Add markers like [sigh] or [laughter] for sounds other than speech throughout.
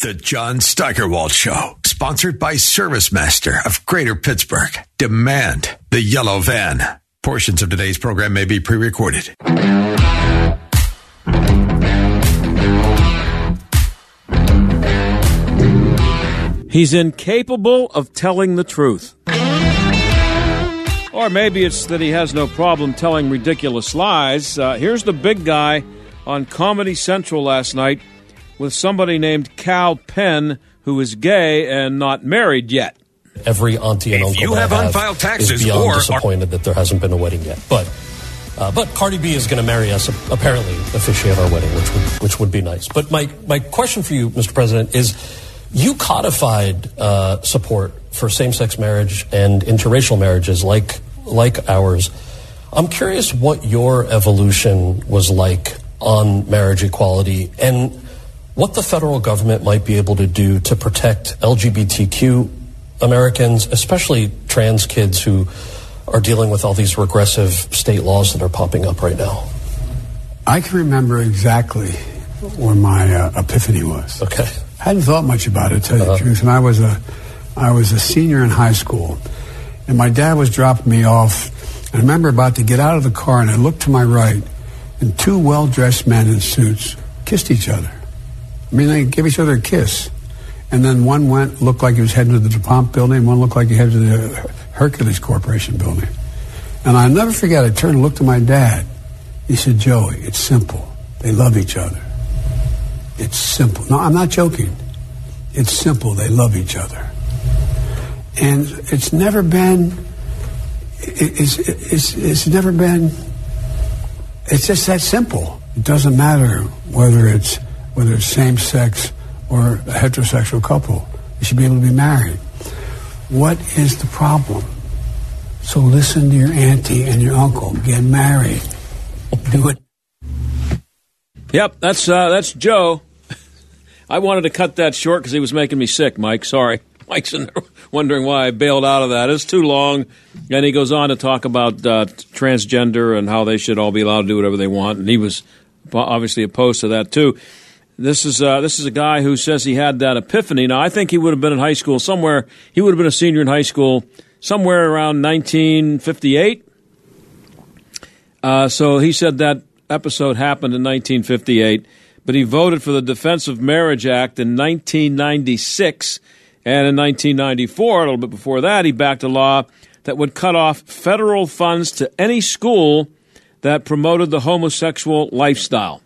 The John Steigerwald Show, sponsored by ServiceMaster of Greater Pittsburgh. Demand the yellow van. Portions of today's program may be pre recorded. He's incapable of telling the truth. Or maybe it's that he has no problem telling ridiculous lies. Uh, here's the big guy on Comedy Central last night with somebody named Kal Penn, who is gay and not married yet. Every auntie and If uncle you that have unfiled taxes is beyond or are- disappointed that there hasn't been a wedding yet. But uh, but Cardi B is going to marry us, apparently officiate our wedding, which would which would be nice. But my my question for you, Mr. President, is you codified uh, support for same sex marriage and interracial marriages like like ours. I'm curious what your evolution was like on marriage equality and what the federal government might be able to do to protect LGBTQ Americans, especially trans kids who are dealing with all these regressive state laws that are popping up right now. I can remember exactly where my uh, epiphany was. Okay. hadn't thought much about it, to tell you the truth. And I was a, I was a senior in high school, and my dad was dropping me off. I remember about to get out of the car, and I looked to my right, and two well-dressed men in suits kissed each other. I mean, they gave each other a kiss, and then one went looked like he was heading to the DuPont building, and one looked like he headed to the Hercules Corporation building. And I'll never forget. I turned and looked at my dad. He said, "Joey, it's simple. They love each other." It's simple. No, I'm not joking. It's simple. They love each other. And it's never been, it- it's, it's, it's never been, it's just that simple. It doesn't matter whether it's, whether it's same sex or a heterosexual couple. They should be able to be married. What is the problem? So listen to your auntie and your uncle. Get married. Do it Yep, that's uh, that's Joe. [laughs] I wanted to cut that short because he was making me sick, Mike. Sorry. [laughs] Mike's wondering why I bailed out of that. It's too long. And he goes on to talk about uh, transgender and how they should all be allowed to do whatever they want. And he was obviously opposed to that, too. This is uh, this is a guy who says he had that epiphany. Now, I think he would have been in high school somewhere. He would have been a senior in high school somewhere around 1958. Uh, so he said that episode happened in 1958, but he voted for the Defense of Marriage Act in 1996. And in 1994, a little bit before that, he backed a law that would cut off federal funds to any school that promoted the homosexual lifestyle.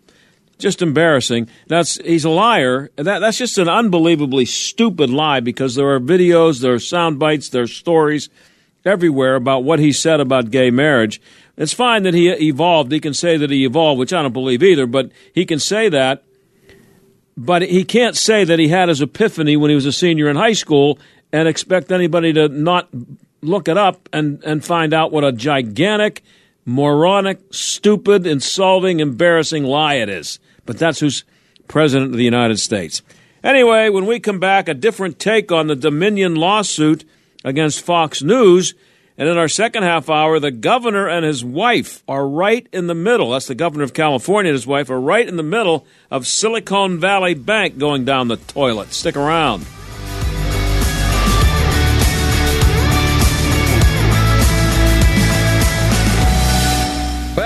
Just embarrassing. That's he's a liar. That, that's just an unbelievably stupid lie because there are videos, there are sound bites, there are stories everywhere about what he said about gay marriage. It's fine that he evolved. He can say that he evolved, which I don't believe either, but he can say that. But he can't say that he had his epiphany when he was a senior in high school and expect anybody to not look it up and, and find out what a gigantic, moronic, stupid, insulting, embarrassing lie it is. But that's who's president of the United States. Anyway, when we come back, a different take on the Dominion lawsuit against Fox News. And in our second half hour, the governor and his wife are right in the middle. That's the governor of California and his wife are right in the middle of Silicon Valley Bank going down the toilet. Stick around.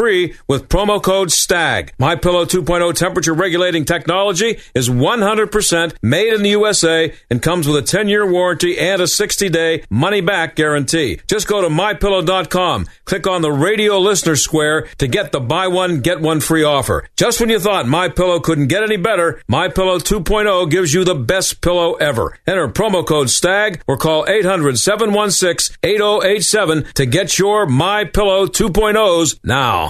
free with promo code STAG. My Pillow 2.0 temperature regulating technology is 100% made in the USA and comes with a 10-year warranty and a 60-day money-back guarantee. Just go to mypillow.com, click on the radio listener square to get the buy one get one free offer. Just when you thought My Pillow couldn't get any better, My Pillow 2.0 gives you the best pillow ever. Enter promo code STAG or call 800-716-8087 to get your My Pillow 2.0s now.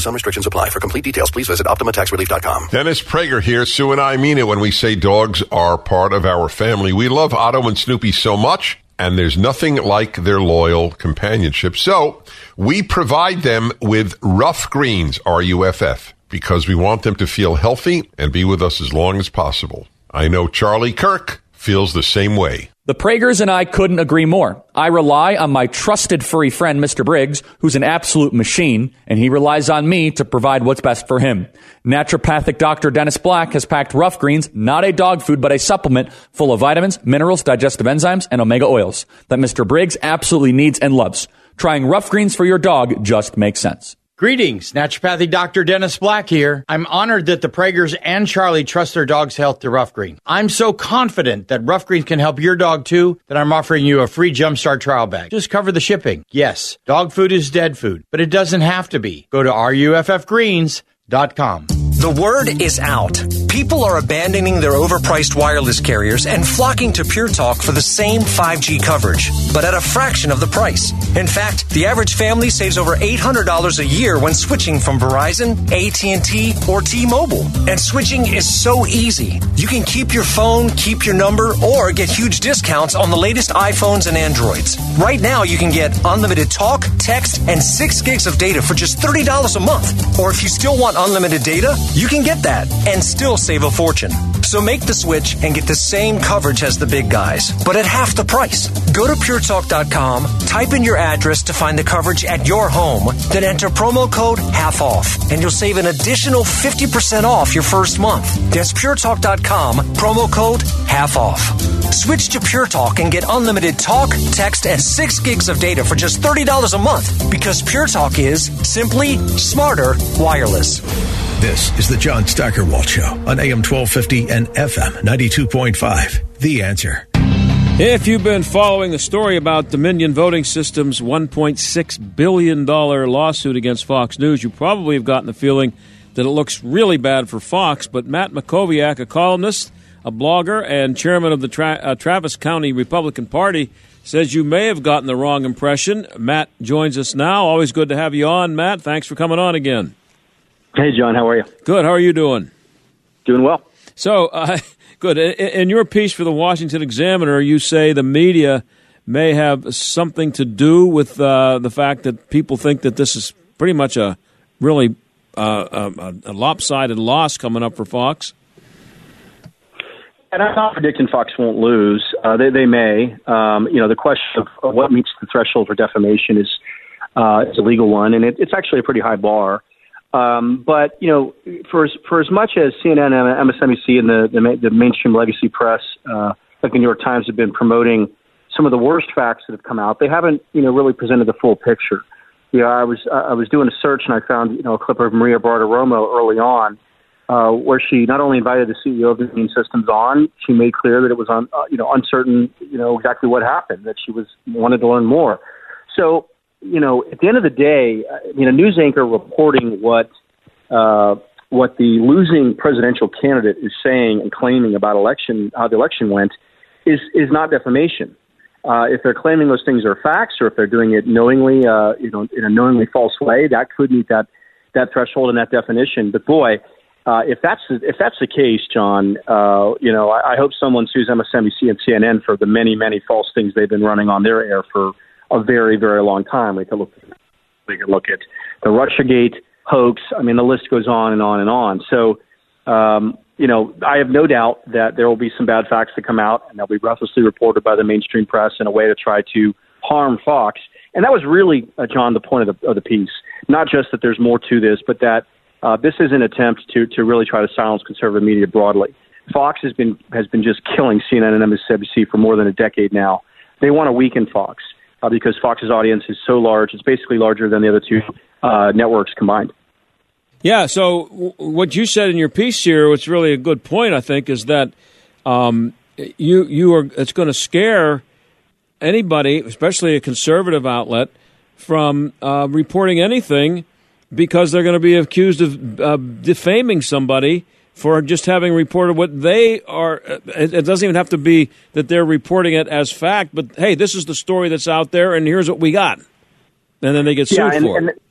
Some restrictions apply. For complete details, please visit OptimaTaxRelief.com. Dennis Prager here. Sue and I mean it when we say dogs are part of our family. We love Otto and Snoopy so much, and there's nothing like their loyal companionship. So we provide them with Ruff Greens, R-U-F-F, because we want them to feel healthy and be with us as long as possible. I know Charlie Kirk feels the same way. The Pragers and I couldn't agree more. I rely on my trusted furry friend, Mr. Briggs, who's an absolute machine, and he relies on me to provide what's best for him. Naturopathic Dr. Dennis Black has packed Ruff Greens, not a dog food, but a supplement full of vitamins, minerals, digestive enzymes, and omega oils that Mr. Briggs absolutely needs and loves. Trying Ruff Greens for your dog just makes sense. Greetings, naturopathy Dr. Dennis Black here. I'm honored that the Pragers and Charlie trust their dog's health to Ruff Green. I'm so confident that Ruff Green can help your dog too that I'm offering you a free Jumpstart trial bag. Just cover the shipping. Yes, dog food is dead food, but it doesn't have to be. Go to ruffgreens.com. The word is out. People are abandoning their overpriced wireless carriers and flocking to Pure Talk for the same 5G coverage, but at a fraction of the price. In fact, the average family saves over $800 a year when switching from Verizon, AT&T, or T-Mobile. And switching is so easy. You can keep your phone, keep your number, or get huge discounts on the latest iPhones and Androids. Right now, you can get unlimited talk, text, and 6 gigs of data for just $30 a month. Or if you still want unlimited data, you can get that and still save a fortune. So make the switch and get the same coverage as the big guys, but at half the price. Go to puretalk.com, type in your address to find the coverage at your home, then enter promo code half off, and you'll save an additional 50% off your first month. That's puretalk.com, promo code half off. Switch to Pure Talk and get unlimited talk, text, and 6 gigs of data for just $30 a month because Pure Talk is simply smarter wireless. This is the John Steigerwald Show on AM 1250 and FM 92.5. The answer. If you've been following the story about Dominion Voting Systems' $1.6 billion lawsuit against Fox News, you probably have gotten the feeling that it looks really bad for Fox. But Matt Mackowiak, a columnist, a blogger, and chairman of the Tra- uh, Travis County Republican Party, says you may have gotten the wrong impression. Matt joins us now. Always good to have you on, Matt. Thanks for coming on again. Hey, John, how are you? Good. How are you doing? Doing well. So, uh, [laughs] good. In your piece for the Washington Examiner, you say the media may have something to do with uh, the fact that people think that this is pretty much a really uh, a, a, lopsided loss coming up for Fox. And I'm not predicting Fox won't lose. Uh, they, they may. Um, you know, the question of what meets the threshold for defamation is uh, is a legal one, and it, it's actually a pretty high bar. Um, but you know, for as, for as much as CNN, MSNBC, and the the, the mainstream legacy press, uh, like the New York Times, have been promoting some of the worst facts that have come out, they haven't you know really presented the full picture. You know, I was I was doing a search and I found you know a clip of Maria Bartiromo early on, uh, where she not only invited the CEO of Dominion Systems on, she made clear that it was un, uh, you know uncertain you know exactly what happened, that she was wanted to learn more. So you know, at the end of the day, I mean, a news anchor reporting what uh, what the losing presidential candidate is saying and claiming about election how the election went is is not defamation. Uh, if they're claiming those things are facts, or if they're doing it knowingly, uh, you know, in a knowingly false way, that could meet that that threshold and that definition. But boy, uh, if that's if that's the case, John, uh, you know, I, I hope someone sues MSNBC and CNN for the many many false things they've been running on their air for a very very long time. We could look, we could look at the RussiaGate hoax. I mean, the list goes on and on and on. So, um, you know, I have no doubt that there will be some bad facts to come out, and they'll be ruthlessly reported by the mainstream press in a way to try to harm Fox. And that was really, uh, John, the point of the, of the piece. Not just that there's more to this, but that uh, this is an attempt to to really try to silence conservative media broadly. Fox has been has been just killing CNN and MSNBC for more than a decade now. They want to weaken Fox uh, because Fox's audience is so large; it's basically larger than the other two uh, networks combined. Yeah. So w- what you said in your piece here, what's really a good point, I think, is that um, you you are it's going to scare anybody, especially a conservative outlet, from uh, reporting anything because they're going to be accused of uh, defaming somebody for just having reported what they are. It, doesn't even have to be that they're reporting it as fact, but hey, this is the story that's out there, and here's what we got, and then they get sued yeah, and, for and, it.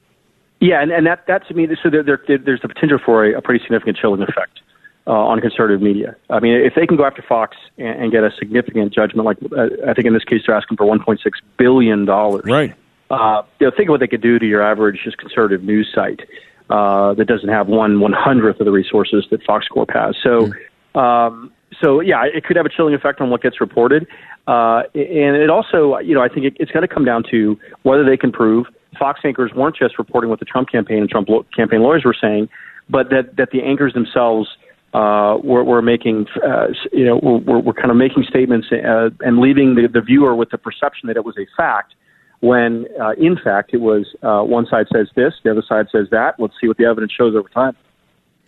Yeah, and, and that that to me, so there, there, there's the potential for a, a pretty significant chilling effect uh, on conservative media. I mean, if they can go after Fox and, and get a significant judgment, like uh, I think in this case they're asking for 1.6 billion dollars. Right. Uh, you know, think of what they could do to your average just conservative news site uh, that doesn't have one one hundredth of the resources that Fox Corp has. So, um, so yeah, it could have a chilling effect on what gets reported, uh, and it also, you know, I think it, it's going to come down to whether they can prove Fox anchors weren't just reporting what the Trump campaign and Trump lo- campaign lawyers were saying, but that that the anchors themselves uh, were, were making, uh, you know, were, were kind of making statements uh, and leaving the, the viewer with the perception that it was a fact when uh, in fact it was uh, one side says this, the other side says that. Let's see what the evidence shows over time.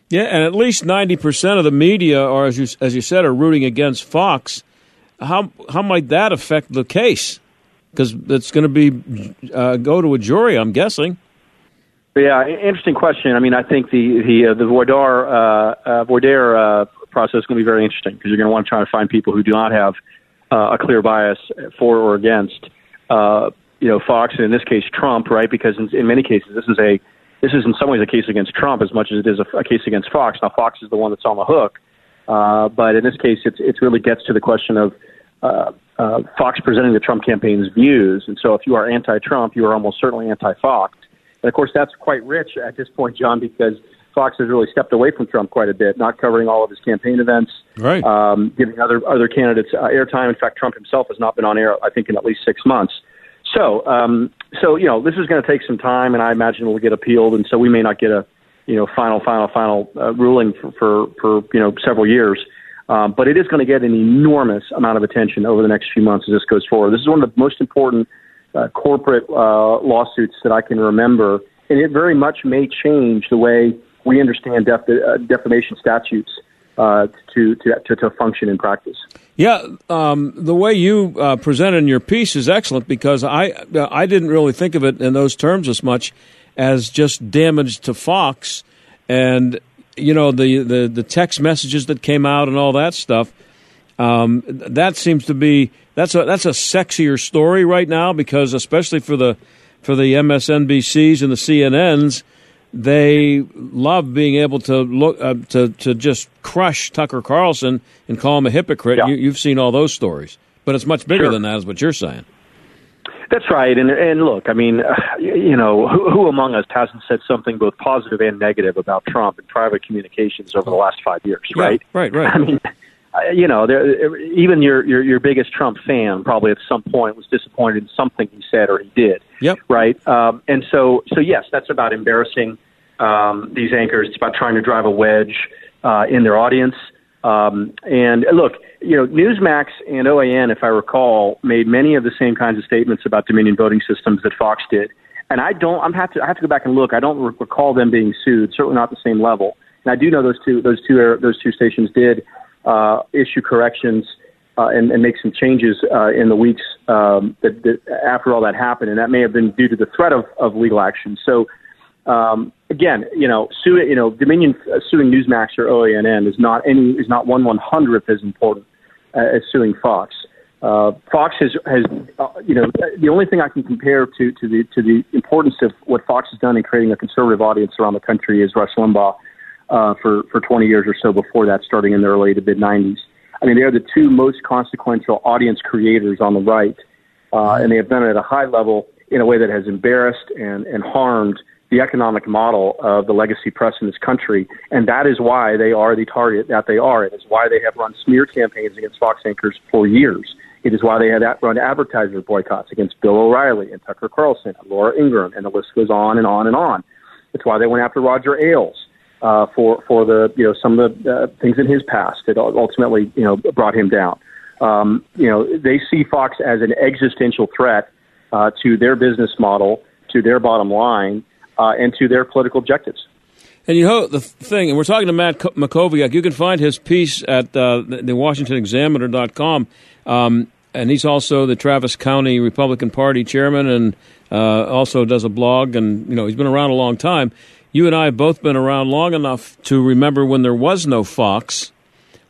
Yeah, and at least ninety percent of the media, or as you as you said, are rooting against Fox. How how might that affect the case? Because it's going to be uh, go to a jury, I'm guessing. Yeah, interesting question. I mean, I think the the uh, the uh, uh, uh, process is going to be very interesting because you're going to want to try to find people who do not have uh, a clear bias for or against uh, you know Fox and in this case Trump, right? Because in, in many cases this is a this is in some ways a case against Trump as much as it is a, a case against Fox. Now Fox is the one that's on the hook, uh, but in this case it's it really gets to the question of uh, uh, Fox presenting the Trump campaign's views, and so if you are anti-Trump, you are almost certainly anti-Fox. And of course that's quite rich at this point, John, because Fox has really stepped away from Trump quite a bit, not covering all of his campaign events, right? Um, giving other other candidates uh, airtime. In fact, Trump himself has not been on air, I think, in at least six months. So, um, so you know, this is going to take some time, and I imagine it will get appealed, and so we may not get a, you know, final, final, final uh, ruling for, for, for you know several years. Um, but it is going to get an enormous amount of attention over the next few months as this goes forward. This is one of the most important uh, corporate uh, lawsuits that I can remember, and it very much may change the way we understand def- uh, defamation statutes uh, to, to, to, to function in practice. Yeah, um, the way you uh, presented in your piece is excellent because I uh, I didn't really think of it in those terms as much as just damage to Fox and you know the, the, the text messages that came out and all that stuff. Um, that seems to be that's a that's a sexier story right now because especially for the for the MSNBCs and the CNNs, they love being able to look uh, to to just crush Tucker Carlson and call him a hypocrite. Yeah. You, have seen all those stories, but it's much bigger Sure. than that, is what you're saying. That's right, and and look, I mean, uh, you know, who, who among us hasn't said something both positive and negative about Trump in private communications over the last five years, Yeah, right? right, right. [laughs] I mean, you know, there, even your, your your biggest Trump fan probably at some point was disappointed in something he said or he did. Yep. Right. Um, and so, so yes, that's about embarrassing um, these anchors. It's about trying to drive a wedge uh, in their audience. Um, and look, you know, Newsmax and OAN, if I recall, made many of the same kinds of statements about Dominion voting systems that Fox did. And I don't. I'm have to. I have to go back and look. I don't recall them being sued. Certainly not the same level. And I do know those two. Those two. Those two stations did uh, issue corrections uh, and, and make some changes uh, in the weeks um, that, that after all that happened. And that may have been due to the threat of, of legal action. So Um, again, you know, sue, you know, Dominion uh, suing Newsmax or OANN is not any is not one one hundredth as important uh, as suing Fox. Uh, Fox has has uh, you know the only thing I can compare to to the to the importance of what Fox has done in creating a conservative audience around the country is Rush Limbaugh uh, for for 20 years or so before that, starting in the early to mid 90s. I mean, they are the two most consequential audience creators on the right, uh, and they have done it at a high level in a way that has embarrassed and and harmed the economic model of the legacy press in this country, and that is why they are the target that they are. It is why they have run smear campaigns against Fox anchors for years. It is why they have run advertiser boycotts against Bill O'Reilly and Tucker Carlson and Laura Ingraham, and the list goes on and on and on. It's why they went after Roger Ailes uh, for for the you know some of the uh, things in his past that ultimately you know brought him down. Um, you know they see Fox as an existential threat uh, to their business model, to their bottom line, uh, and to their political objectives. And you know the thing, and we're talking to Matt Mackowiak. You can find his piece at uh, the WashingtonExaminer.com. Um, and he's also the Travis County Republican Party chairman, and uh, also does a blog. And you know he's been around a long time. You and I have both been around long enough to remember when there was no Fox,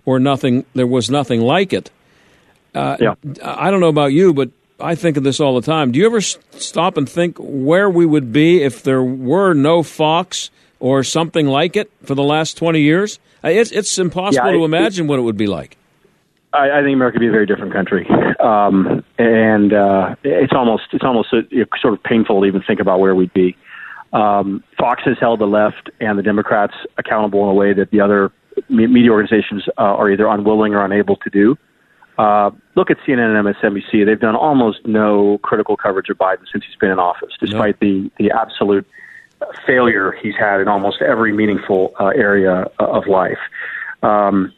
or nothing. There was nothing like it. Uh, yeah. I don't know about you, but I think of this all the time. Do you ever stop and think where we would be if there were no Fox or something like it for the last 20 years? It's, it's impossible yeah, to imagine it, what it would be like. I, I think America would be a very different country, um, and uh, it's almost it's almost a, sort of painful to even think about where we'd be. Um, Fox has held the left and the Democrats accountable in a way that the other media organizations uh, are either unwilling or unable to do. Uh, look at CNN and MSNBC. They've done almost no critical coverage of Biden since he's been in office, despite the, the absolute failure he's had in almost every meaningful uh, area of life. Um,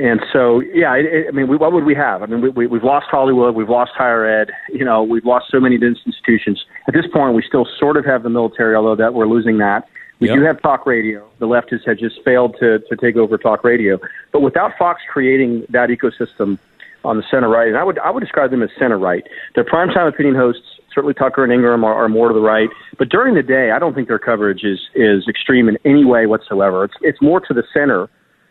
and so, yeah, it, it, I mean, we, what would we have? I mean, we, we, we've lost Hollywood, we've lost higher ed, you know, we've lost so many institutions. At this point, we still sort of have the military, although that we're losing that. We yep. do have talk radio. The leftists have just failed to, to take over talk radio. But without Fox creating that ecosystem on the center right, and I would I would describe them as center right. Their primetime opinion hosts, certainly Tucker and Ingraham, are, are more to the right. But during the day, I don't think their coverage is is extreme in any way whatsoever. It's it's more to the center,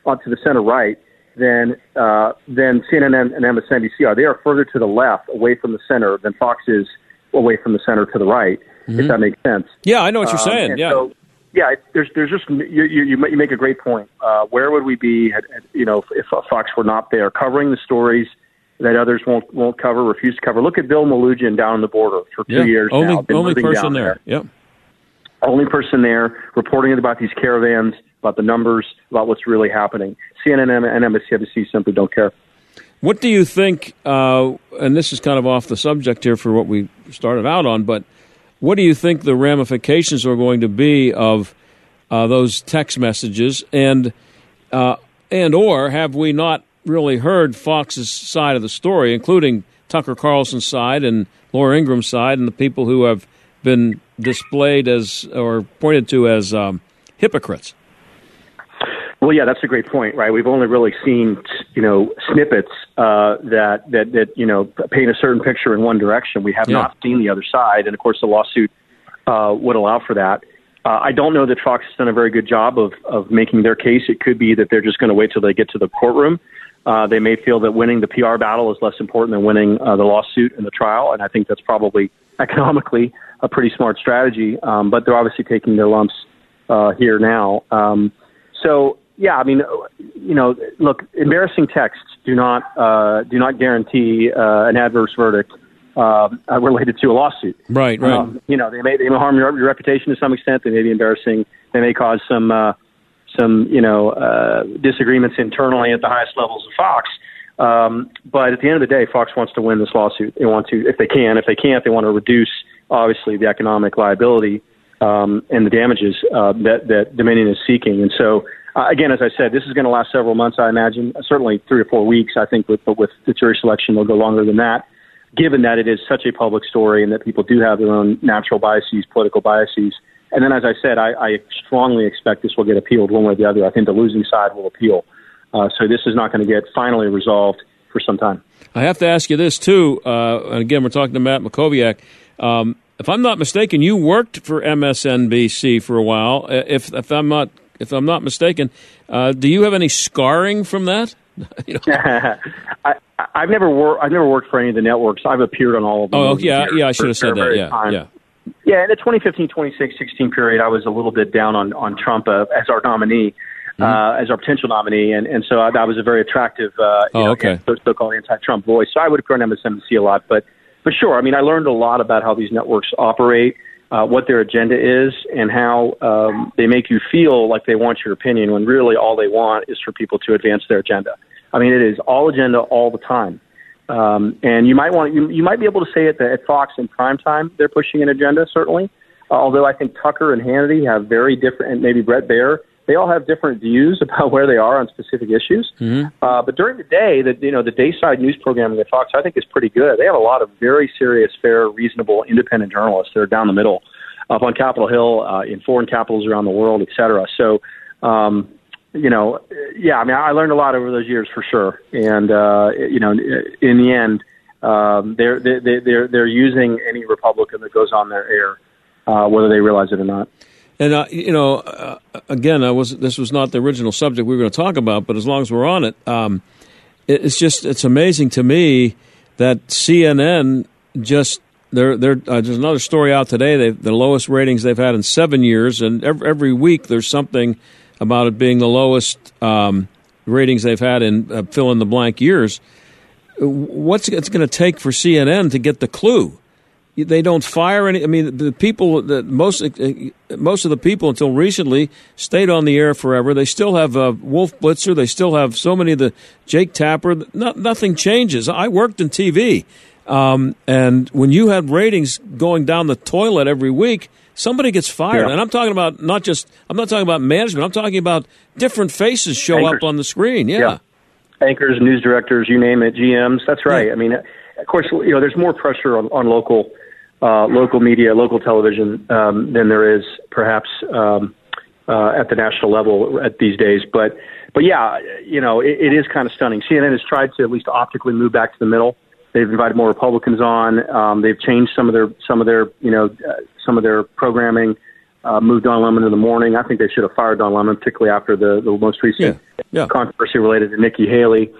uh, to the center right than uh, than CNN and MSNBC are. They are further to the left, away from the center, than Fox is away from the center to the right. Mm-hmm. If that makes sense. Yeah, I know what you're um, saying. Yeah. So, yeah, there's there's just you you, you make a great point. Uh, where would we be, had, you know, if, if Fox were not there covering the stories that others won't won't cover, refuse to cover? Look at Bill Melugin down on the border for two yeah, years only, now. only person there. there. Yep. Only person there reporting about these caravans, about the numbers, about what's really happening. CNN and MSNBC simply don't care. What do you think? Uh, and this is kind of off the subject here for what we started out on, but what do you think the ramifications are going to be of uh, those text messages, and uh, and or have we not really heard Fox's side of the story, including Tucker Carlson's side and Laura Ingraham's side, and the people who have been displayed as or pointed to as um, hypocrites? Well, yeah, that's a great point, right? We've only really seen, you know, snippets uh, that that that you know paint a certain picture in one direction. We have yeah. not seen the other side, and of course, the lawsuit uh, would allow for that. Uh, I don't know that Fox has done a very good job of of making their case. It could be that they're just going to wait till they get to the courtroom. Uh, they may feel that winning the PR battle is less important than winning uh, the lawsuit and the trial, and I think that's probably [laughs] economically a pretty smart strategy. Um, but they're obviously taking their lumps uh, here now. Um, so yeah, I mean, you know, look, embarrassing texts do not uh, do not guarantee uh, an adverse verdict uh, related to a lawsuit. Right, right. Um, you know, they may they may harm your, your reputation to some extent. They may be embarrassing. They may cause some uh, some you know uh, disagreements internally at the highest levels of Fox. Um, but at the end of the day, Fox wants to win this lawsuit. They want to, if they can. If they can't, they want to reduce obviously the economic liability um, and the damages uh, that that Dominion is seeking. And so uh, again, as I said, this is going to last several months, I imagine, certainly three or four weeks. I think with, with the jury selection, will go longer than that, given that it is such a public story and that people do have their own natural biases, political biases. And then, as I said, I, I strongly expect this will get appealed one way or the other. I think the losing side will appeal. Uh, so this is not going to get finally resolved for some time. I have to ask you this, too. Uh, and again, we're talking to Matt Mackowiak. Um, if I'm not mistaken, you worked for MSNBC for a while. Uh, If if I'm not if I'm not mistaken, uh, do you have any scarring from that? [laughs] [laughs] I, I've never worked. I've never worked for any of the networks. I've appeared on all of them. Oh, yeah, yeah. I should have said that. Yeah, times. yeah. Yeah, in the 2015, 2016 period, I was a little bit down on on Trump uh, as our nominee, Mm-hmm. uh, as our potential nominee, and and so I, that was a very attractive, uh, you Oh, know, okay. so- so-called anti-Trump voice. So I would appear on MSNBC a lot, but but sure, I mean, I learned a lot about how these networks operate, uh, what their agenda is, and how um, they make you feel like they want your opinion when really all they want is for people to advance their agenda. I mean, it is all agenda all the time. Um, and you might want you, you might be able to say it at Fox in prime time. They're pushing an agenda certainly. Uh, although I think Tucker and Hannity have very different, and maybe Bret Baier, they all have different views [laughs] about where they are on specific issues. Uh, but during the day, the you know the dayside news programming at Fox, I think is pretty good. They have a lot of very serious, fair, reasonable, independent journalists that are down the middle, up on Capitol Hill, uh, in foreign capitals around the world, et cetera. So. Um, you know, yeah, I mean, I learned a lot over those years for sure. And uh, you know, in the end, um, they're they- they- they're they're using any Republican that goes on their air, uh, whether they realize it or not. And uh, you know, uh, again, I was this was not the original subject we were going to talk about, but as long as we're on it, um, it it's just it's amazing to me that CNN just they're, they're, uh, there's another story out today. They the lowest ratings they've had in seven years, and every, every week there's something about it being the lowest um, ratings they've had in uh, fill in the blank years. What's it's going to take for CNN to get the clue? They don't fire any. I mean, the people that most most of the people until recently stayed on the air forever. They still have uh, Wolf Blitzer. They still have so many of the Jake Tapper. No, nothing changes. I worked in TV, um, and when you had ratings going down the toilet every week, somebody gets fired. Yeah. And I'm talking about not just. I'm not talking about management. I'm talking about different faces show Anchors. up on the screen. Yeah. Anchors, news directors, you name it, GMs. That's right. I mean, of course, you know, there's more pressure on, on local, uh, local media, local television um, than there is perhaps um, uh, at the national level at these days. But, but yeah, you know, it, it is kind of stunning. CNN has tried to at least optically move back to the middle. They've invited more Republicans on. Um, they've changed some of their some of their you know uh, some of their programming. Uh, moved Don Lemon in the morning. I think they should have fired Don Lemon, particularly after the, the most recent controversy related to Nikki Haley.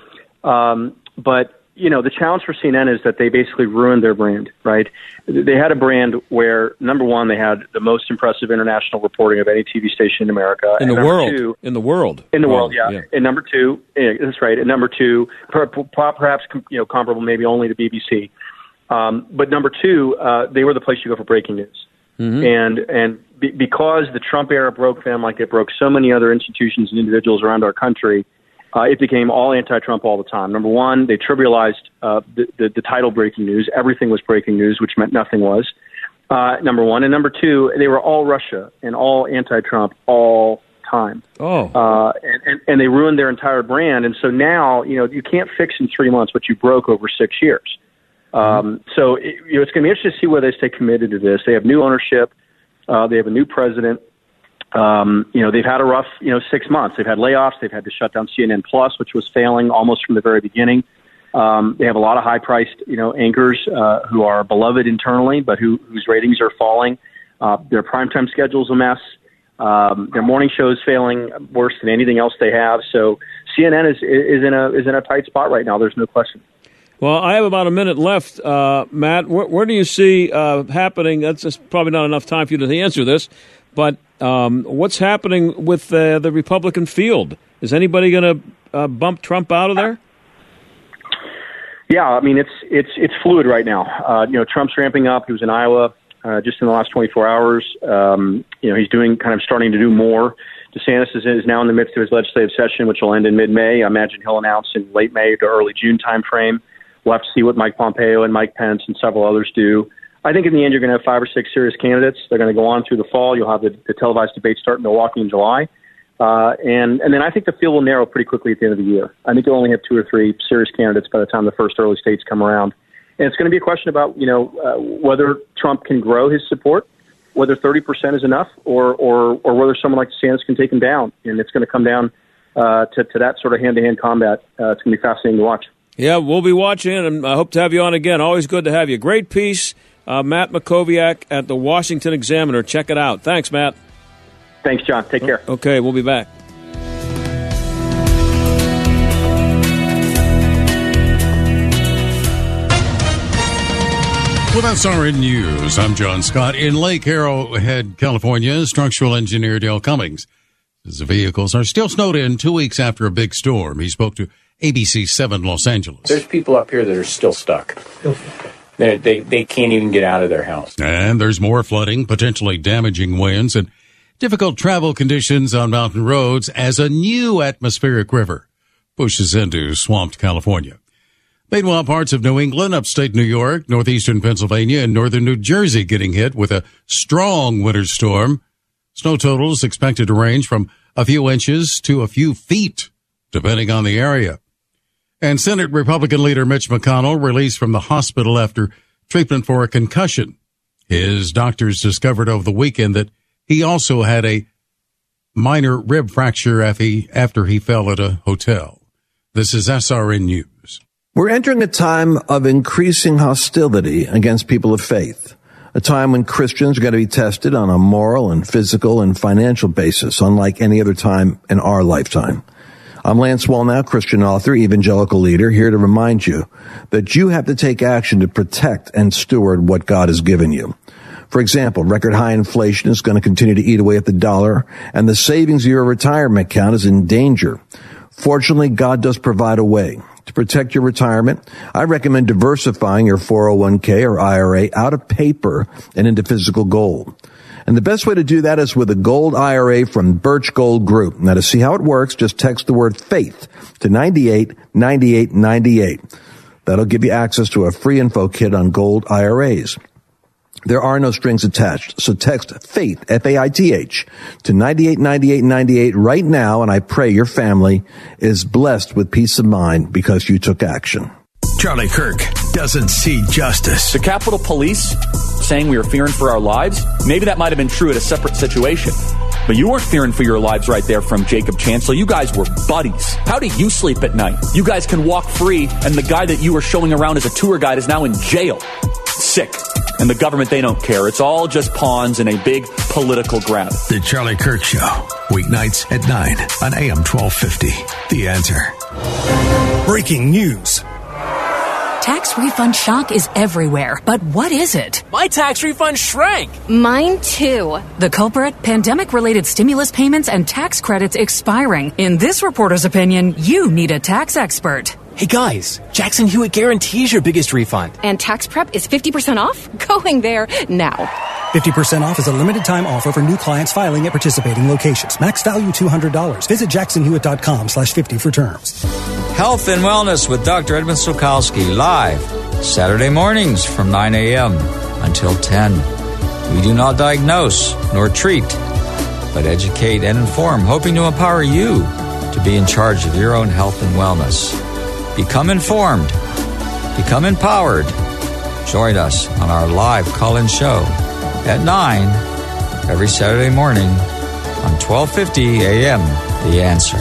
Um, but you know, the challenge for CNN is that they basically ruined their brand. Right? They had a brand where number one, they had the most impressive international reporting of any TV station in America. In the And number world. two- in the world. in the Oh, world, yeah. And number two, yeah, that's right. And number two, per, per, perhaps you know comparable maybe only to BBC. Um, but number two, uh, they were the place you go for breaking news. Mm-hmm. And and be, because the Trump era broke them like it broke so many other institutions and individuals around our country, uh, it became all anti-Trump all the time. Number one, they trivialized uh, the, the, the title breaking news. Everything was breaking news, which meant nothing was. Uh, number one, and number two, they were all Russia and all anti-Trump all time. Oh. Uh, and, and, and they ruined their entire brand. And so now, you know, you can't fix in three months what you broke over six years. Um, so it, you know, it's going to be interesting to see whether they stay committed to this. They have new ownership. Uh, they have a new president. Um, you know, they've had a rough, you know, six months. They've had layoffs. They've had to shut down CNN Plus, which was failing almost from the very beginning. Um, they have a lot of high-priced, you know, anchors uh, who are beloved internally, but who, whose ratings are falling. Uh, their primetime schedule's a mess. Um, their morning show is failing worse than anything else they have. So CNN is is in a is in a tight spot right now. There's no question. Well, I have about a minute left, uh, Matt. Where, where do you see uh, happening? That's probably not enough time for you to answer this, but um, what's happening with uh, the Republican field? Is anybody going to uh, bump Trump out of there? Yeah, I mean it's it's it's fluid right now. Uh, you know, Trump's ramping up. He was in Iowa uh, just in the last 24 hours. Um, you know, he's doing kind of starting to do more. DeSantis is, is now in the midst of his legislative session, which will end in mid-May. I imagine he'll announce in late May to early June timeframe. We'll have to see what Mike Pompeo and Mike Pence and several others do. I think in the end you're going to have five or six serious candidates. They're going to go on through the fall. You'll have the, the televised debate start in Milwaukee in July. Uh, and, and then I think the field will narrow pretty quickly at the end of the year. I think you'll only have two or three serious candidates by the time the first early states come around. And it's going to be a question about, you know, uh, whether Trump can grow his support, whether 30% is enough, or, or, or whether someone like DeSantis can take him down. And it's going to come down uh, to, to that sort of hand-to-hand combat. Uh, it's going to be fascinating to watch. Yeah, we'll be watching, and I hope to have you on again. Always good to have you. Great piece. Uh, Matt Mackowiak at the Washington Examiner. Check it out. Thanks, Matt. Thanks, John. Take care. Okay, we'll be back. With SRN News, I'm John Scott. In Lake Arrowhead, California, structural engineer Dale Cummings says the vehicles are still snowed in two weeks after a big storm. He spoke to ABC 7 Los Angeles. There's people up here that are still stuck. They, they, they can't even get out of their house. And there's more flooding, potentially damaging winds, and difficult travel conditions on mountain roads as a new atmospheric river pushes into swamped California. Meanwhile, parts of New England, upstate New York, northeastern Pennsylvania, and northern New Jersey getting hit with a strong winter storm. Snow totals expected to range from a few inches to a few feet, depending on the area. And Senate Republican leader Mitch McConnell released from the hospital after treatment for a concussion. His doctors discovered over the weekend that he also had a minor rib fracture after he fell at a hotel. This is SRN News. We're entering a time of increasing hostility against people of faith, a time when Christians are going to be tested on a moral and physical and financial basis, unlike any other time in our lifetime. I'm Lance Wallnau, Christian author, evangelical leader, here to remind you that you have to take action to protect and steward what God has given you. For example, record high inflation is going to continue to eat away at the dollar, and the savings of your retirement account is in danger. Fortunately, God does provide a way to protect your retirement. I recommend diversifying your 401k or IRA out of paper and into physical gold. And the best way to do that is with a gold IRA from Birch Gold Group. Now to see how it works, just text the word faith to 98 98 98. That'll give you access to a free info kit on gold IRAs. There are no strings attached. So text faith, F-A-I-T-H to 989898 right now. And I pray your family is blessed with peace of mind because you took action. Charlie Kirk doesn't see justice. The Capitol Police saying we were fearing for our lives, maybe that might have been true at a separate situation. But you weren't fearing for your lives right there from Jacob Chansley. You guys were buddies. How do you sleep at night? You guys can walk free, and the guy that you were showing around as a tour guide is now in jail. Sick. And the government, they don't care. It's all just pawns in a big political grab. The Charlie Kirk Show, weeknights at 9 on AM 1250. The answer. Breaking news. Tax refund shock is everywhere, but what is it? My tax refund shrank. Mine too. The culprit? Pandemic related stimulus payments and tax credits expiring. In this reporter's opinion, you need a tax expert. Hey guys, Jackson Hewitt guarantees your biggest refund. And tax prep is 50% off? [laughs] Going there now. 50% off is a limited time offer for new clients filing at participating locations. Max value $200. Visit jacksonhewitt.com slash 50 for terms. Health and Wellness with Dr. Edmund Sokalski live Saturday mornings from 9 a.m. until 10. We do not diagnose nor treat, but educate and inform, hoping to empower you to be in charge of your own health and wellness. Become informed. Become empowered. Join us on our live call-in show at 9 every Saturday morning on 1250 a.m. The Answer.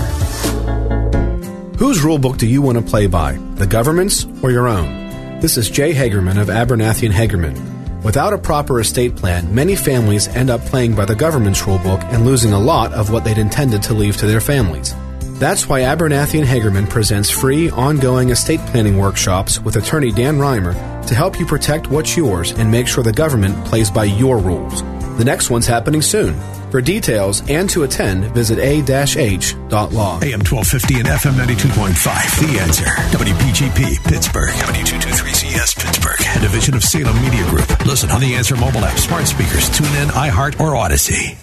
Whose rulebook do you want to play by? The government's or your own? This is Jay Hagerman of Abernathy and Hagerman. Without a proper estate plan, many families end up playing by the government's rulebook and losing a lot of what they'd intended to leave to their families. That's why Abernathy and Hagerman presents free, ongoing estate planning workshops with attorney Dan Reimer to help you protect what's yours and make sure the government plays by your rules. The next one's happening soon. For details and to attend, visit a-h.law. AM 1250 and FM 92.5. The answer. WPGP, Pittsburgh. W223CS, Pittsburgh. A division of Salem Media Group. Listen on the Answer mobile app, smart speakers, tune in, iHeart, or Odyssey.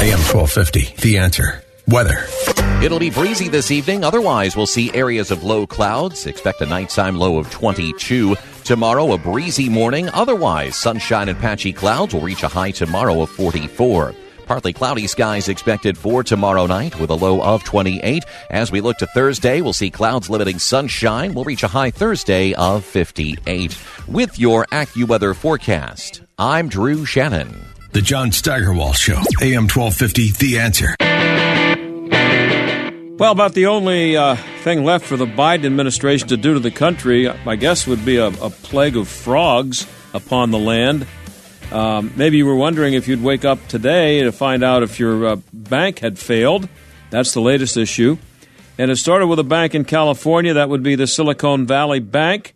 AM 1250. The answer. Weather. It'll be breezy this evening. Otherwise, we'll see areas of low clouds. Expect a nighttime low of 22. Tomorrow, a breezy morning. Otherwise, sunshine and patchy clouds will reach a high tomorrow of 44. Partly cloudy skies expected for tomorrow night with a low of 28. As we look to Thursday, we'll see clouds limiting sunshine. We'll reach a high Thursday of 58. With your AccuWeather forecast, I'm Drew Shannon. The John Steigerwald Show, AM 1250, The Answer. Well, about the only uh, thing left for the Biden administration to do to the country, I guess, would be a, a plague of frogs. upon the land. Um, maybe you were wondering if you'd wake up today to find out if your uh, bank had failed. That's the latest issue. And it started with a bank in California. That would be the Silicon Valley Bank.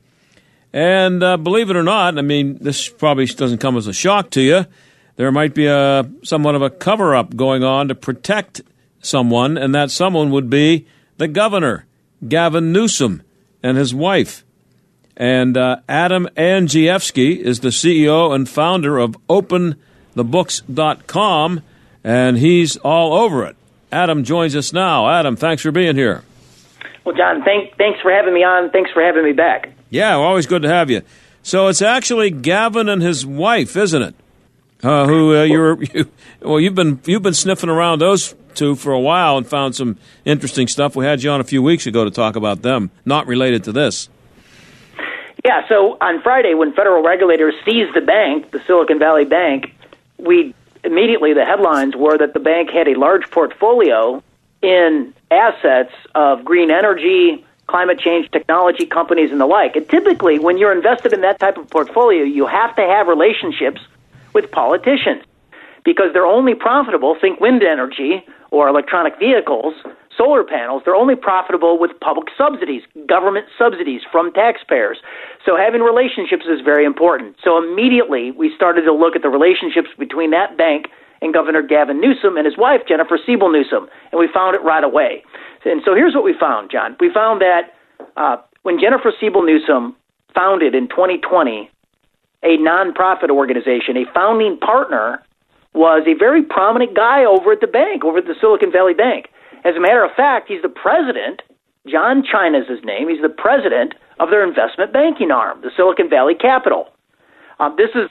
And uh, believe it or not, I mean, this probably doesn't come as a shock to you. There might be a somewhat of a cover up going on to protect someone, and that someone would be the governor, Gavin Newsom, and his wife. And uh, Adam Andrzejewski is the CEO and founder of OpenTheBooks.com, and he's all over it. Adam joins us now. Adam, thanks for being here. Well, John, thank, thanks for having me on. Thanks for having me back. Yeah, always good to have you. So it's actually Gavin and his wife, isn't it? Uh, who uh, you're [laughs] you, well, you've been you've been sniffing around those two for a while and found some interesting stuff. We had you on a few weeks ago to talk about them, not related to this. Yeah, so on Friday, when federal regulators seized the bank, the Silicon Valley Bank, we immediately the headlines were that the bank had a large portfolio in assets of green energy, climate change technology companies, and the like. And typically, when you're invested in that type of portfolio, you have to have relationships with politicians because they're only profitable. Think wind energy or electronic vehicles, solar panels. They're only profitable with public subsidies, government subsidies from taxpayers. So having relationships is very important. So immediately we started to look at the relationships between that bank and Governor Gavin Newsom and his wife Jennifer Siebel Newsom, and we found it right away. And so here's what we found, John. We found that uh, when Jennifer Siebel Newsom founded in 2020 a nonprofit organization, a founding partner was a very prominent guy over at the bank, over at the Silicon Valley Bank. As a matter of fact, he's the president. John China's his name. He's the president of their investment banking arm, the Silicon Valley Capital. Um, this is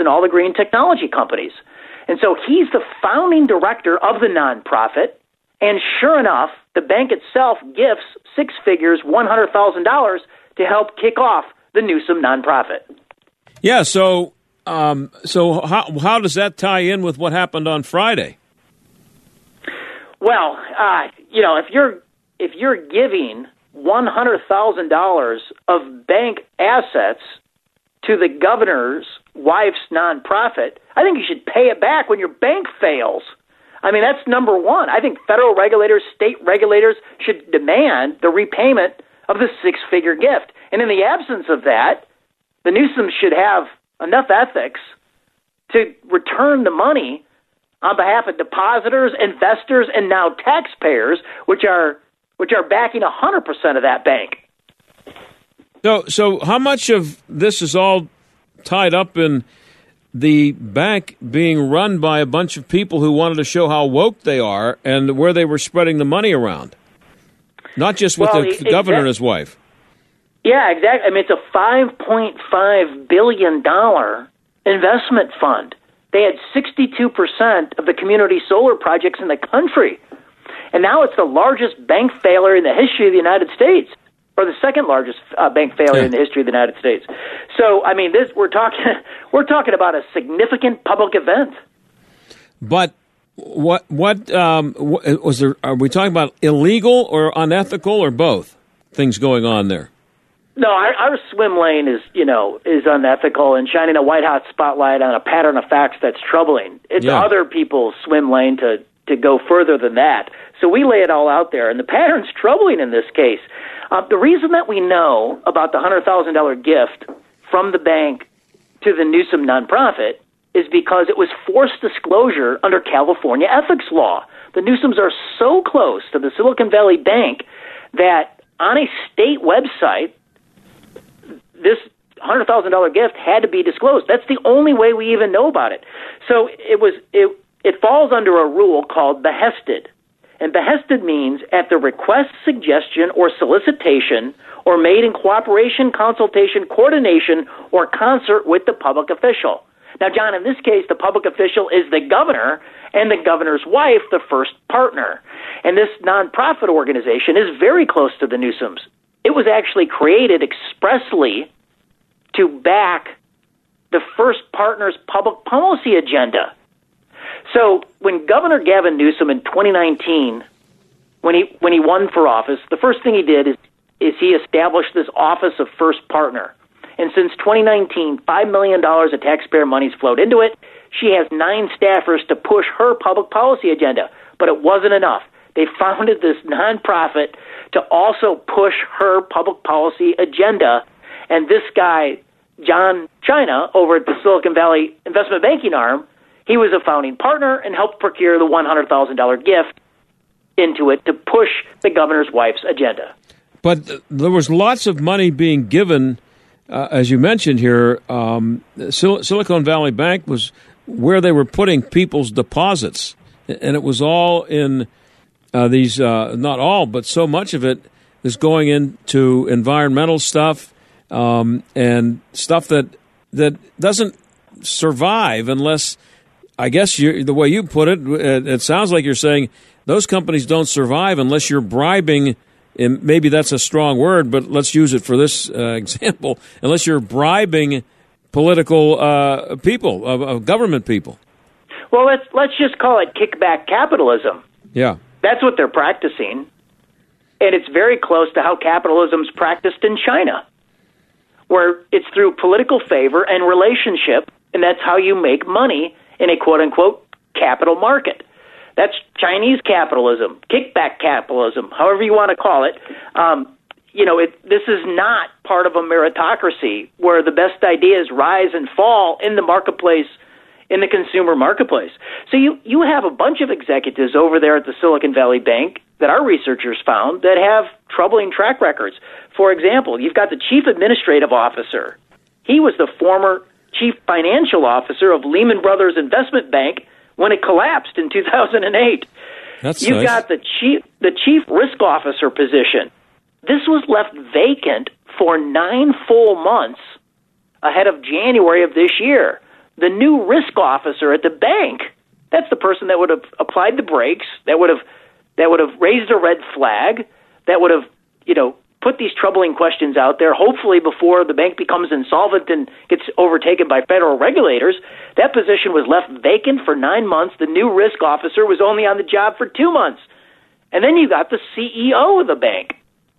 in all the green technology companies. And so he's the founding director of the nonprofit. And sure enough, the bank itself gifts six figures, $100,000 to help kick off the Newsom nonprofit. Yeah, so um, so how how does that tie in with what happened on Friday? Well, uh, you know, if you're if you're giving one hundred thousand dollars of bank assets to the governor's wife's nonprofit, I think you should pay it back when your bank fails. I mean, that's number one. I think federal regulators, state regulators should demand the repayment of the six figure gift. And in the absence of that, the Newsoms should have enough ethics to return the money on behalf of depositors, investors, and now taxpayers, which are which are backing hundred percent of that bank. So, so how much of this is all tied up in the bank being run by a bunch of people who wanted to show how woke they are and where they were spreading the money around? Not just with well, the, the governor and his wife. Yeah, exactly. I mean, it's a $5.5 billion investment fund. They had 62% of the community solar projects in the country. And now it's the largest bank failure in the history of the United States, or the second largest uh, bank failure yeah. in the history of the United States. So, I mean, this we're talking [laughs] we're talking about a significant public event. But what what um, was there? Are we talking about illegal or unethical or both things going on there? No, our, our swim lane is, you know, is unethical and shining a white hot spotlight on a pattern of facts that's troubling. It's yeah. other people's swim lane to to go further than that. So we lay it all out there, and the pattern's troubling in this case. Uh, the reason that we know about the hundred thousand dollar gift from the bank to the Newsom nonprofit is because it was forced disclosure under California ethics law. The Newsoms are so close to the Silicon Valley Bank that on a state website this hundred thousand dollar gift had to be disclosed. That's the only way we even know about it. So it was it it falls under a rule called behested. And behested means at the request, suggestion, or solicitation, or made in cooperation, consultation, coordination, or concert with the public official. Now, John, in this case, the public official is the governor, and the governor's wife, the first partner. And this nonprofit organization is very close to the Newsoms. It was actually created expressly to back the first partner's public policy agenda. So when Governor Gavin Newsom in 2019, when he when he won for office, the first thing he did is is he established this office of first partner. And since 2019, $5 million of taxpayer money's flowed into it. She has nine staffers to push her public policy agenda, but it wasn't enough. They founded this nonprofit to also push her public policy agenda. And this guy, John China, over at the Silicon Valley investment banking arm, he was a founding partner and helped procure the $100,000 gift into it to push the governor's wife's agenda. But th- there was lots of money being given, uh, as you mentioned here. Um, Sil- Silicon Valley Bank was where they were putting people's deposits, and it was all in uh, these. Uh, not all, but so much of it is going into environmental stuff um, and stuff that that doesn't survive unless. I guess you, the way you put it, it, it sounds like you're saying those companies don't survive unless you're bribing and maybe that's a strong word, but let's use it for this uh, [laughs] example. Unless you're bribing political uh, people, uh, government people. Well, let's let's just call it kickback capitalism. Yeah, that's what they're practicing, and it's very close to how capitalism's practiced in China, where it's through political favor and relationship, and that's how you make money in a quote unquote capital market. That's Chinese capitalism, kickback capitalism, however you want to call it. Um, you know, it, this is not part of a meritocracy where the best ideas rise and fall in the marketplace, in the consumer marketplace. So you you have a bunch of executives over there at the Silicon Valley Bank that our researchers found that have troubling track records. For example, you've got the chief administrative officer. He was the former chief financial officer of Lehman Brothers Investment Bank when it collapsed in 2008. That's You've nice. got the chief the chief risk officer position. This was left vacant for 9 full months ahead of January of this year. The new risk officer at the bank, that's the person that would have applied the brakes, that would have that would have raised a red flag, that would have, you know, put these troubling questions out there, hopefully before the bank becomes insolvent and gets overtaken by federal regulators. That position was left vacant for nine months. The new risk officer was only on the job for two months. And then you got the CEO of the bank,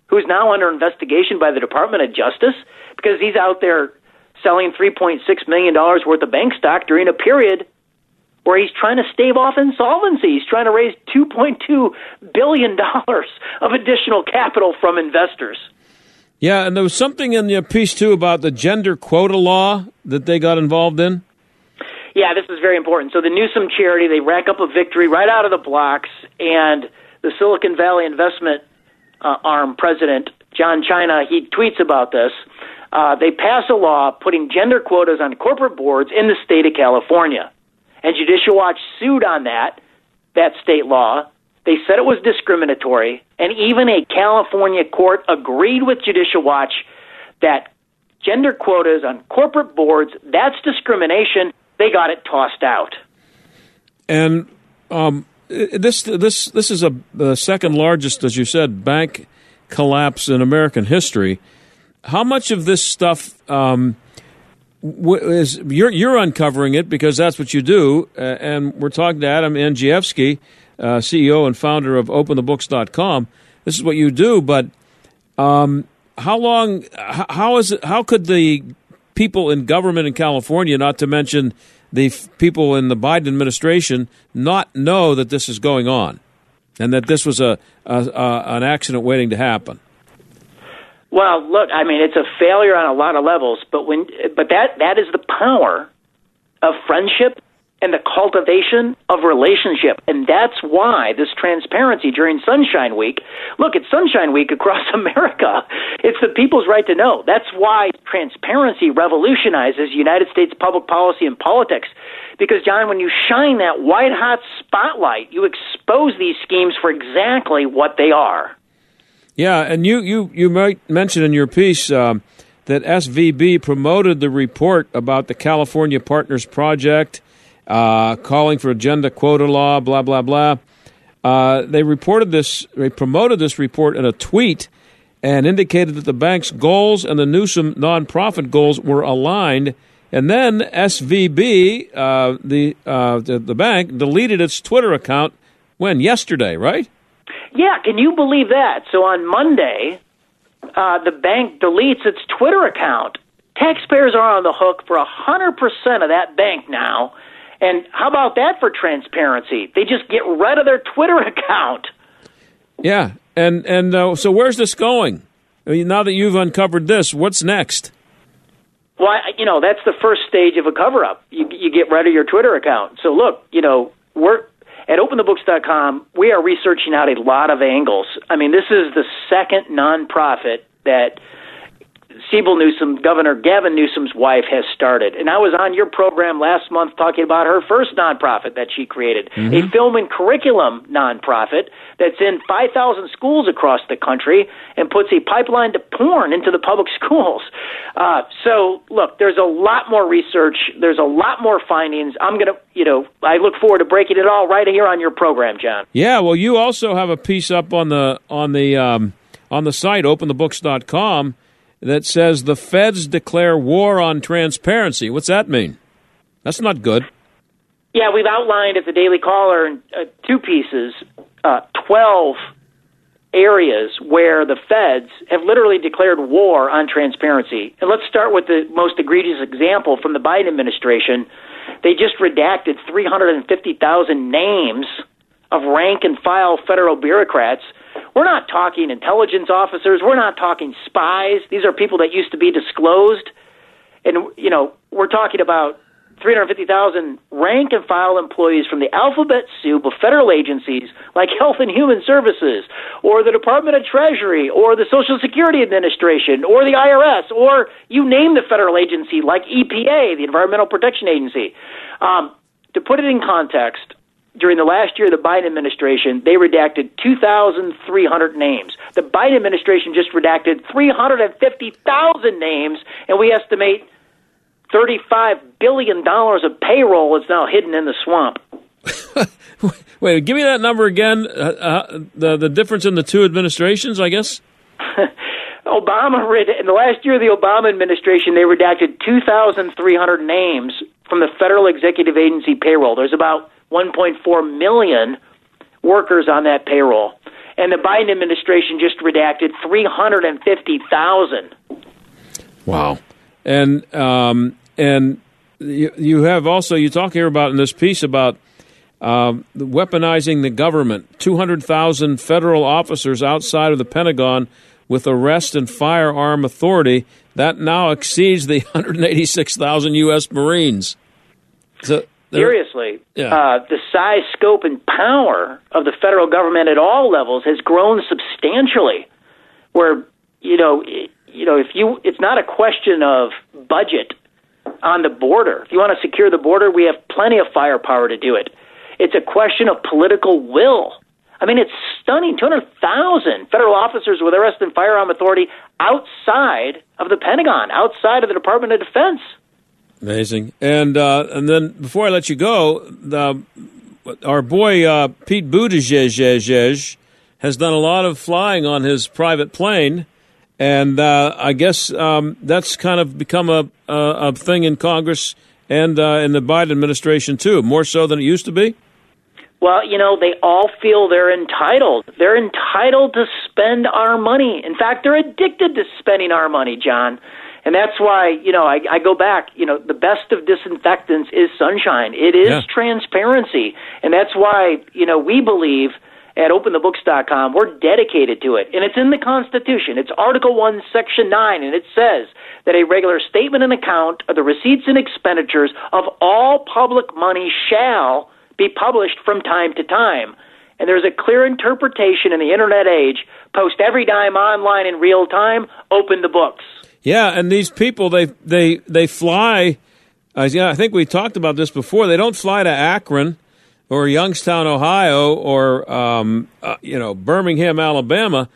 who's now under investigation by the Department of Justice because he's out there selling $3.6 million worth of bank stock during a period where he's trying to stave off insolvency. He's trying to raise $2.2 billion of additional capital from investors. Yeah, and there was something in the piece too about the gender quota law that they got involved in. Yeah, this is very important. So the Newsom charity, they rack up a victory right out of the blocks, and the Silicon Valley Investment uh, Arm president, John China, he tweets about this. Uh, they pass a law putting gender quotas on corporate boards in the state of California. And Judicial Watch sued on that, that state law. They said it was discriminatory, and even a California court agreed with Judicial Watch that gender quotas on corporate boards, that's discrimination. They got it tossed out. And um, this this this is a the second largest, as you said, bank collapse in American history. How much of this stuff um, is you're you're uncovering it because that's what you do, uh, and we're talking to Adam Andrzejewski, uh, CEO and founder of OpenTheBooks.com. This is what you do, but um, how long? How is it? How could the people in government in California, not to mention the f- people in the Biden administration, not know that this is going on, and that this was a, a, a an accident waiting to happen? Well, look, I mean, it's a failure on a lot of levels, but when, but that that is the power of friendship and the cultivation of relationship, and that's why this transparency during Sunshine Week. Look, it's Sunshine Week across [laughs] America. It's the people's right to know. That's why transparency revolutionizes United States public policy and politics. Because, John, when you shine that white hot spotlight, you expose these schemes for exactly what they are. Yeah, and you you you might mention in your piece um, that SVB promoted the report about the California Partners Project, uh, calling for agenda quota law, blah blah blah. Uh, they reported this, they promoted this report in a tweet, and indicated that the bank's goals and the Newsom nonprofit goals were aligned. And then SVB, uh, the, uh, the the bank, deleted its Twitter account when yesterday, right? Yeah, can you believe that? So on Monday, uh, the bank deletes its Twitter account, taxpayers are on the hook for 100% of that bank now. And how about that for transparency? They just get rid of their Twitter [laughs] account. Yeah, and and uh, so where's this going? I mean, now that you've uncovered this, what's next? Well, I, you know, that's the first stage of a cover up. You, you get rid of your Twitter account. So, look, you know, we're at openthebooks.com, we are researching out a lot of angles. I mean, this is the second nonprofit that Siebel Newsom, Governor Gavin Newsom's wife, has started. And I was on your program last month talking about her first nonprofit that she created, Mhm. a film and curriculum nonprofit that's in 5,000 schools across the country and puts a pipeline to porn into the public [laughs] schools. Uh, so, look, there's a lot more research. There's a lot more findings. I'm going to, you know, I look forward to breaking it all right here on your program, John. Yeah, well, you also have a piece up on the on the um, on the site openthebooks.com that says the feds declare war on transparency. What's that mean? That's not good. Yeah, we've outlined at the Daily Caller in uh, two pieces, uh, 12 areas where the feds have literally declared war on transparency. And let's start with the most egregious example from the Biden administration. They just redacted 350,000 names of rank and file federal bureaucrats. We're not talking intelligence officers. We're not talking spies. These are people that used to be disclosed. And, you know, we're talking about 350,000 rank and file employees from the alphabet soup of federal agencies like [laughs] Health and Human Services, or the Department of Treasury, or the Social Security Administration, or the IRS, or you name the federal agency like EPA, the Environmental Protection Agency. Um, to put it in context, during the last year of the Biden administration, they redacted 2,300 names. The Biden administration just redacted 350,000 names, and we estimate $35 billion of payroll is now hidden in the swamp. [laughs] Wait, give me that number again. Uh, uh, the the difference in the two administrations, I guess. [laughs] Obama in the last year of the Obama administration, they redacted 2,300 names from the federal executive agency payroll. There's about 1.4 million workers on that payroll, and the Biden administration just redacted 350,000. Wow. And um, and you, you have also you talk here about in this piece about um, weaponizing the government. Two hundred thousand federal officers outside of the Pentagon with arrest and firearm authority that now exceeds the [laughs] 186,000 U.S. Marines. So Seriously, Yeah. uh, the size, scope, and power of the federal government at all levels has grown substantially. Where you know, you know, if you, it's not a question of budget on the border. If you want to secure the border, we have plenty of firepower to do it. It's a question of political will. I mean, it's stunning. 200,000 federal officers with arrest and firearm authority outside of the Pentagon, outside of the Department of Defense. Amazing. And uh, and then before I let you go, the, our boy uh, Pete Buttigieg has done a lot of flying on his private plane, and uh, I guess um, that's kind of become a, a, a thing in Congress and uh, in the Biden administration too, more so than it used to be. Well, you know, they all feel they're entitled. They're entitled to spend our money. In fact, they're addicted to spending our money, John. And that's why, you know, I, I go back, you know, the best of disinfectants is sunshine. It is Yeah. transparency. And that's why, you know, we believe at openthebooks.com, we're dedicated to it. And it's in the Constitution. It's Article 1, Section 9, and it says that a regular statement and account of the receipts and expenditures of all public money shall be published from time to time. And there's a clear interpretation in the internet age. Post every dime online in real time. Open the books. Yeah, and these people they they they fly. Uh, yeah, I think we talked about this before. They don't fly to Akron or Youngstown, Ohio, or um, uh, you know Birmingham, Alabama.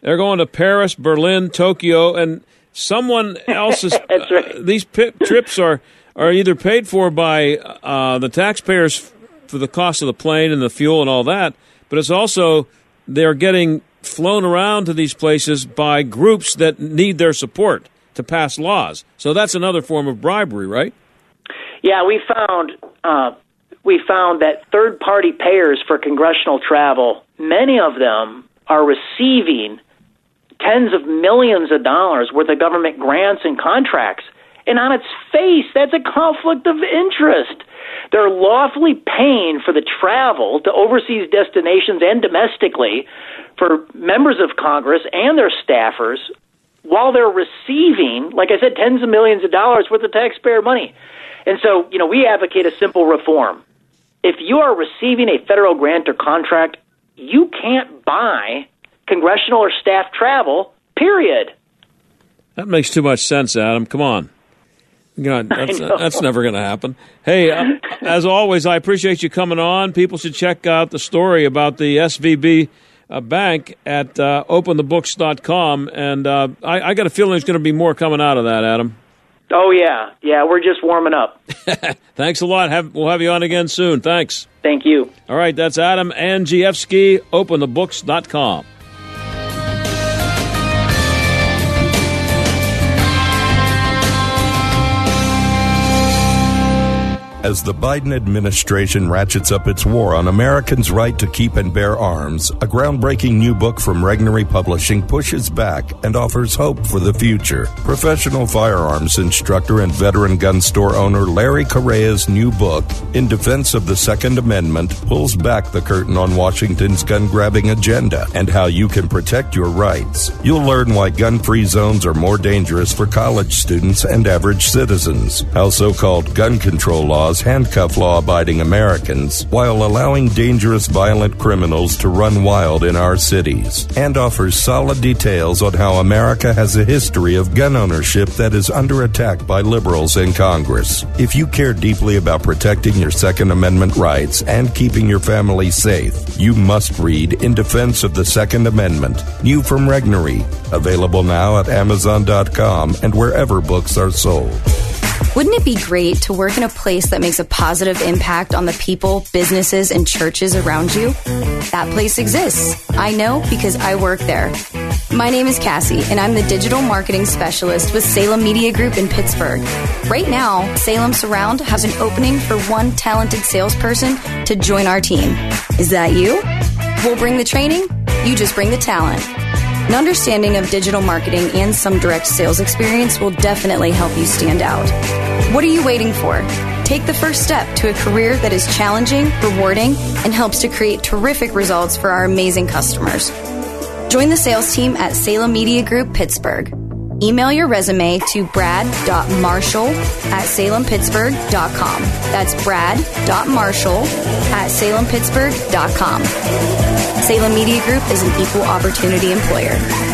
They're going to Paris, Berlin, Tokyo, and someone [laughs] else's. That's right. uh, these trips are are either paid for by uh, the taxpayers f- for the cost of the plane and the fuel and all that, but it's also they're getting flown around to these places by groups that need their support to pass laws. So that's another form of bribery, right? Yeah, we found uh, we found that third party payers for congressional travel, many of them are receiving tens of millions of dollars worth of government grants and contracts, And on its face, that's a conflict of interest. They're lawfully paying for the travel to overseas destinations and domestically for members of Congress and their staffers while they're receiving, like I said, tens of millions of dollars worth of taxpayer money. And so, you know, we advocate a simple reform. If you are receiving a federal grant or contract, you can't buy congressional or staff travel, period. That makes too much sense, Adam. Come on. God, [laughs] that's, that's never going to happen. Hey, uh, [laughs] as always, I appreciate you coming on. People should check out the story about the SVB uh, bank at uh, openthebooks.com. And uh, I, I got a feeling there's going to be more coming out of that, Adam. Oh, yeah. Yeah, we're just warming up. [laughs] Thanks a lot. Have, we'll have you on again soon. Thanks. Thank you. All right, that's Adam Andrzejewski, openthebooks.com. As the Biden administration ratchets up its war on Americans' right to keep and bear arms, a groundbreaking new book from Regnery Publishing pushes back and offers hope for the future. Professional firearms instructor and veteran gun store owner Larry Correia's new book, In Defense of the Second Amendment, pulls back the curtain on Washington's gun grabbing agenda and how you can protect your rights. You'll learn why gun free zones are more dangerous for college students and average citizens, how so called gun control laws handcuff law abiding Americans while allowing dangerous violent criminals to run wild in our cities, and offers solid details on how America has a history of gun ownership that is under attack by liberals in Congress. If you care deeply about protecting your Second Amendment rights and keeping your family safe, you must read In Defense of the Second Amendment, new from Regnery, available now at Amazon.com and wherever books are sold. Wouldn't it be great to work in a place that makes a positive impact on the people, businesses, and churches around you? That place exists. I know because I work there. My name is Cassie, and I'm the digital marketing specialist with Salem Media Group in Pittsburgh. Right now, Salem Surround has an opening for one talented salesperson to join our team. Is that you? We'll bring the training, you just bring the talent. An understanding of digital marketing and some direct sales experience will definitely help you stand out. What are you waiting for? Take the first step to a career that is challenging, rewarding, and helps to create terrific results for our amazing customers. Join the sales team at Salem Media Group Pittsburgh. Email your resume to brad.marshall at salempittsburgh.com. That's brad.marshall at salempittsburgh.com. Salem Media Group is an equal opportunity employer.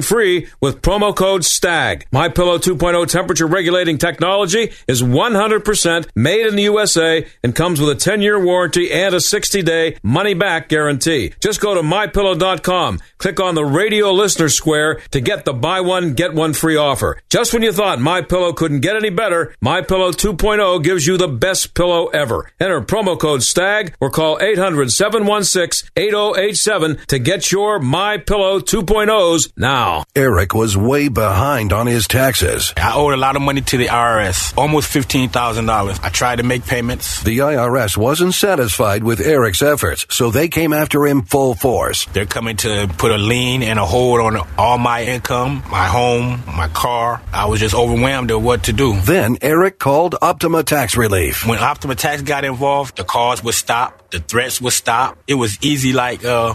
free with promo code STAG. My Pillow 2.0 temperature regulating technology is 100% made in the USA and comes with a 10-year warranty and a 60-day money-back guarantee. Just go to mypillow.com, click on the radio listener square to get the buy one get one free offer. Just when you thought My Pillow couldn't get any better, My Pillow 2.0 gives you the best pillow ever. Enter promo code STAG or call 800-716-8087 to get your My Pillow 2.0s now. Eric was way behind on his taxes. I owed a lot of money to the IRS, almost $15,000. I tried to make payments. The IRS wasn't satisfied with Eric's efforts, so they came after him full force. They're coming to put a lien and a hold on all my income, my home, my car. I was just overwhelmed at what to do. Then Eric called Optima Tax Relief. When Optima Tax got involved, the calls would stop, the threats would stop. It was easy like, uh,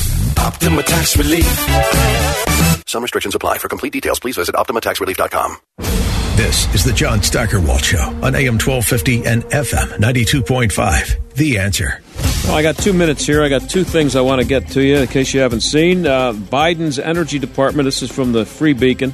Optima Tax Relief. Some restrictions apply. For complete details, please visit OptimaTaxRelief.com. This is the John Steigerwald Show on AM 1250 and FM 92.5. The answer. Well, I got two minutes here. I got two things I want to get to you in case you haven't seen. Uh, Biden's Energy Department, this is from the Free Beacon.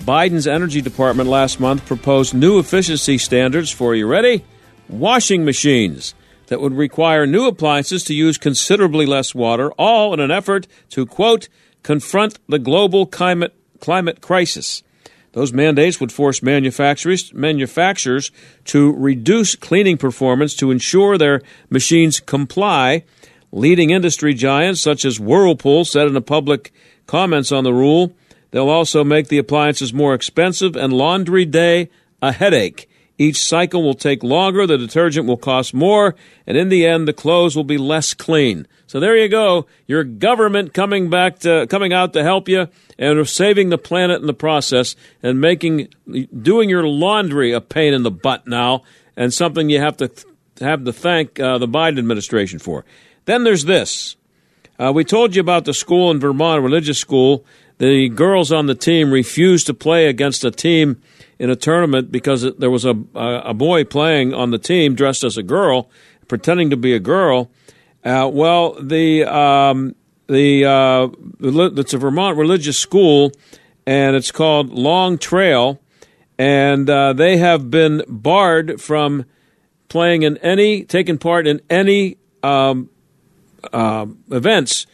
Biden's Energy Department last month proposed new efficiency standards for, you ready? Washing machines that would require new appliances to use considerably less water, all in an effort to, quote, confront the global climate, climate crisis. Those mandates would force manufacturers, manufacturers to reduce cleaning performance to ensure their machines comply. Leading industry giants such as Whirlpool said in a public comments on the rule, they'll also make the appliances more expensive and laundry day a headache. Each cycle will take longer, the detergent will cost more, and in the end, the clothes will be less clean. So there you go. Your government coming back to, coming out to help you and saving the planet in the process and making doing your laundry a pain in the butt now and something you have to have to thank uh, the Biden administration for. Then there's this. Uh, we told you about the school in Vermont, a religious school. The girls on the team refused to play against a team in a tournament because there was a, a boy playing on the team dressed as a girl, pretending to be a girl. Uh, well, the um, the uh, it's a Vermont religious school, and it's called Long Trail, and uh, they have been barred from playing in any, taking part in any um, uh, events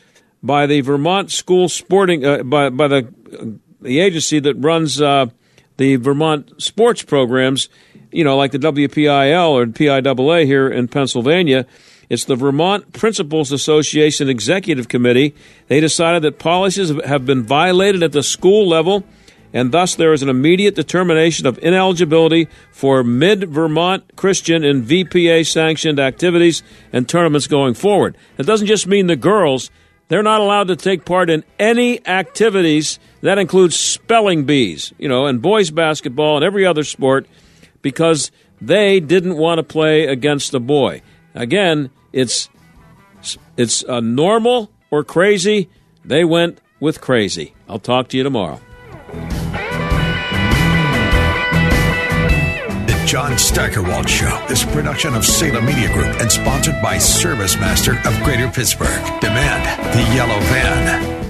by the Vermont School Sporting uh, by by the the agency that runs uh, the Vermont sports programs. You know, like the WPIAL or PIAA here in Pennsylvania. It's the Vermont Principals Association Executive Committee. They decided that policies have been violated at the school level, and thus there is an immediate determination of ineligibility for mid Vermont Christian and VPA sanctioned activities and tournaments going forward. It doesn't just mean the girls, they're not allowed to take part in any activities that includes spelling bees, you know, and boys basketball and every other sport because they didn't want to play against a boy. Again, it's it's a normal or crazy. They went with crazy. I'll talk to you tomorrow. John Steigerwald Show is production of Salem Media Group and sponsored by Service Master of Greater Pittsburgh. Demand the yellow van.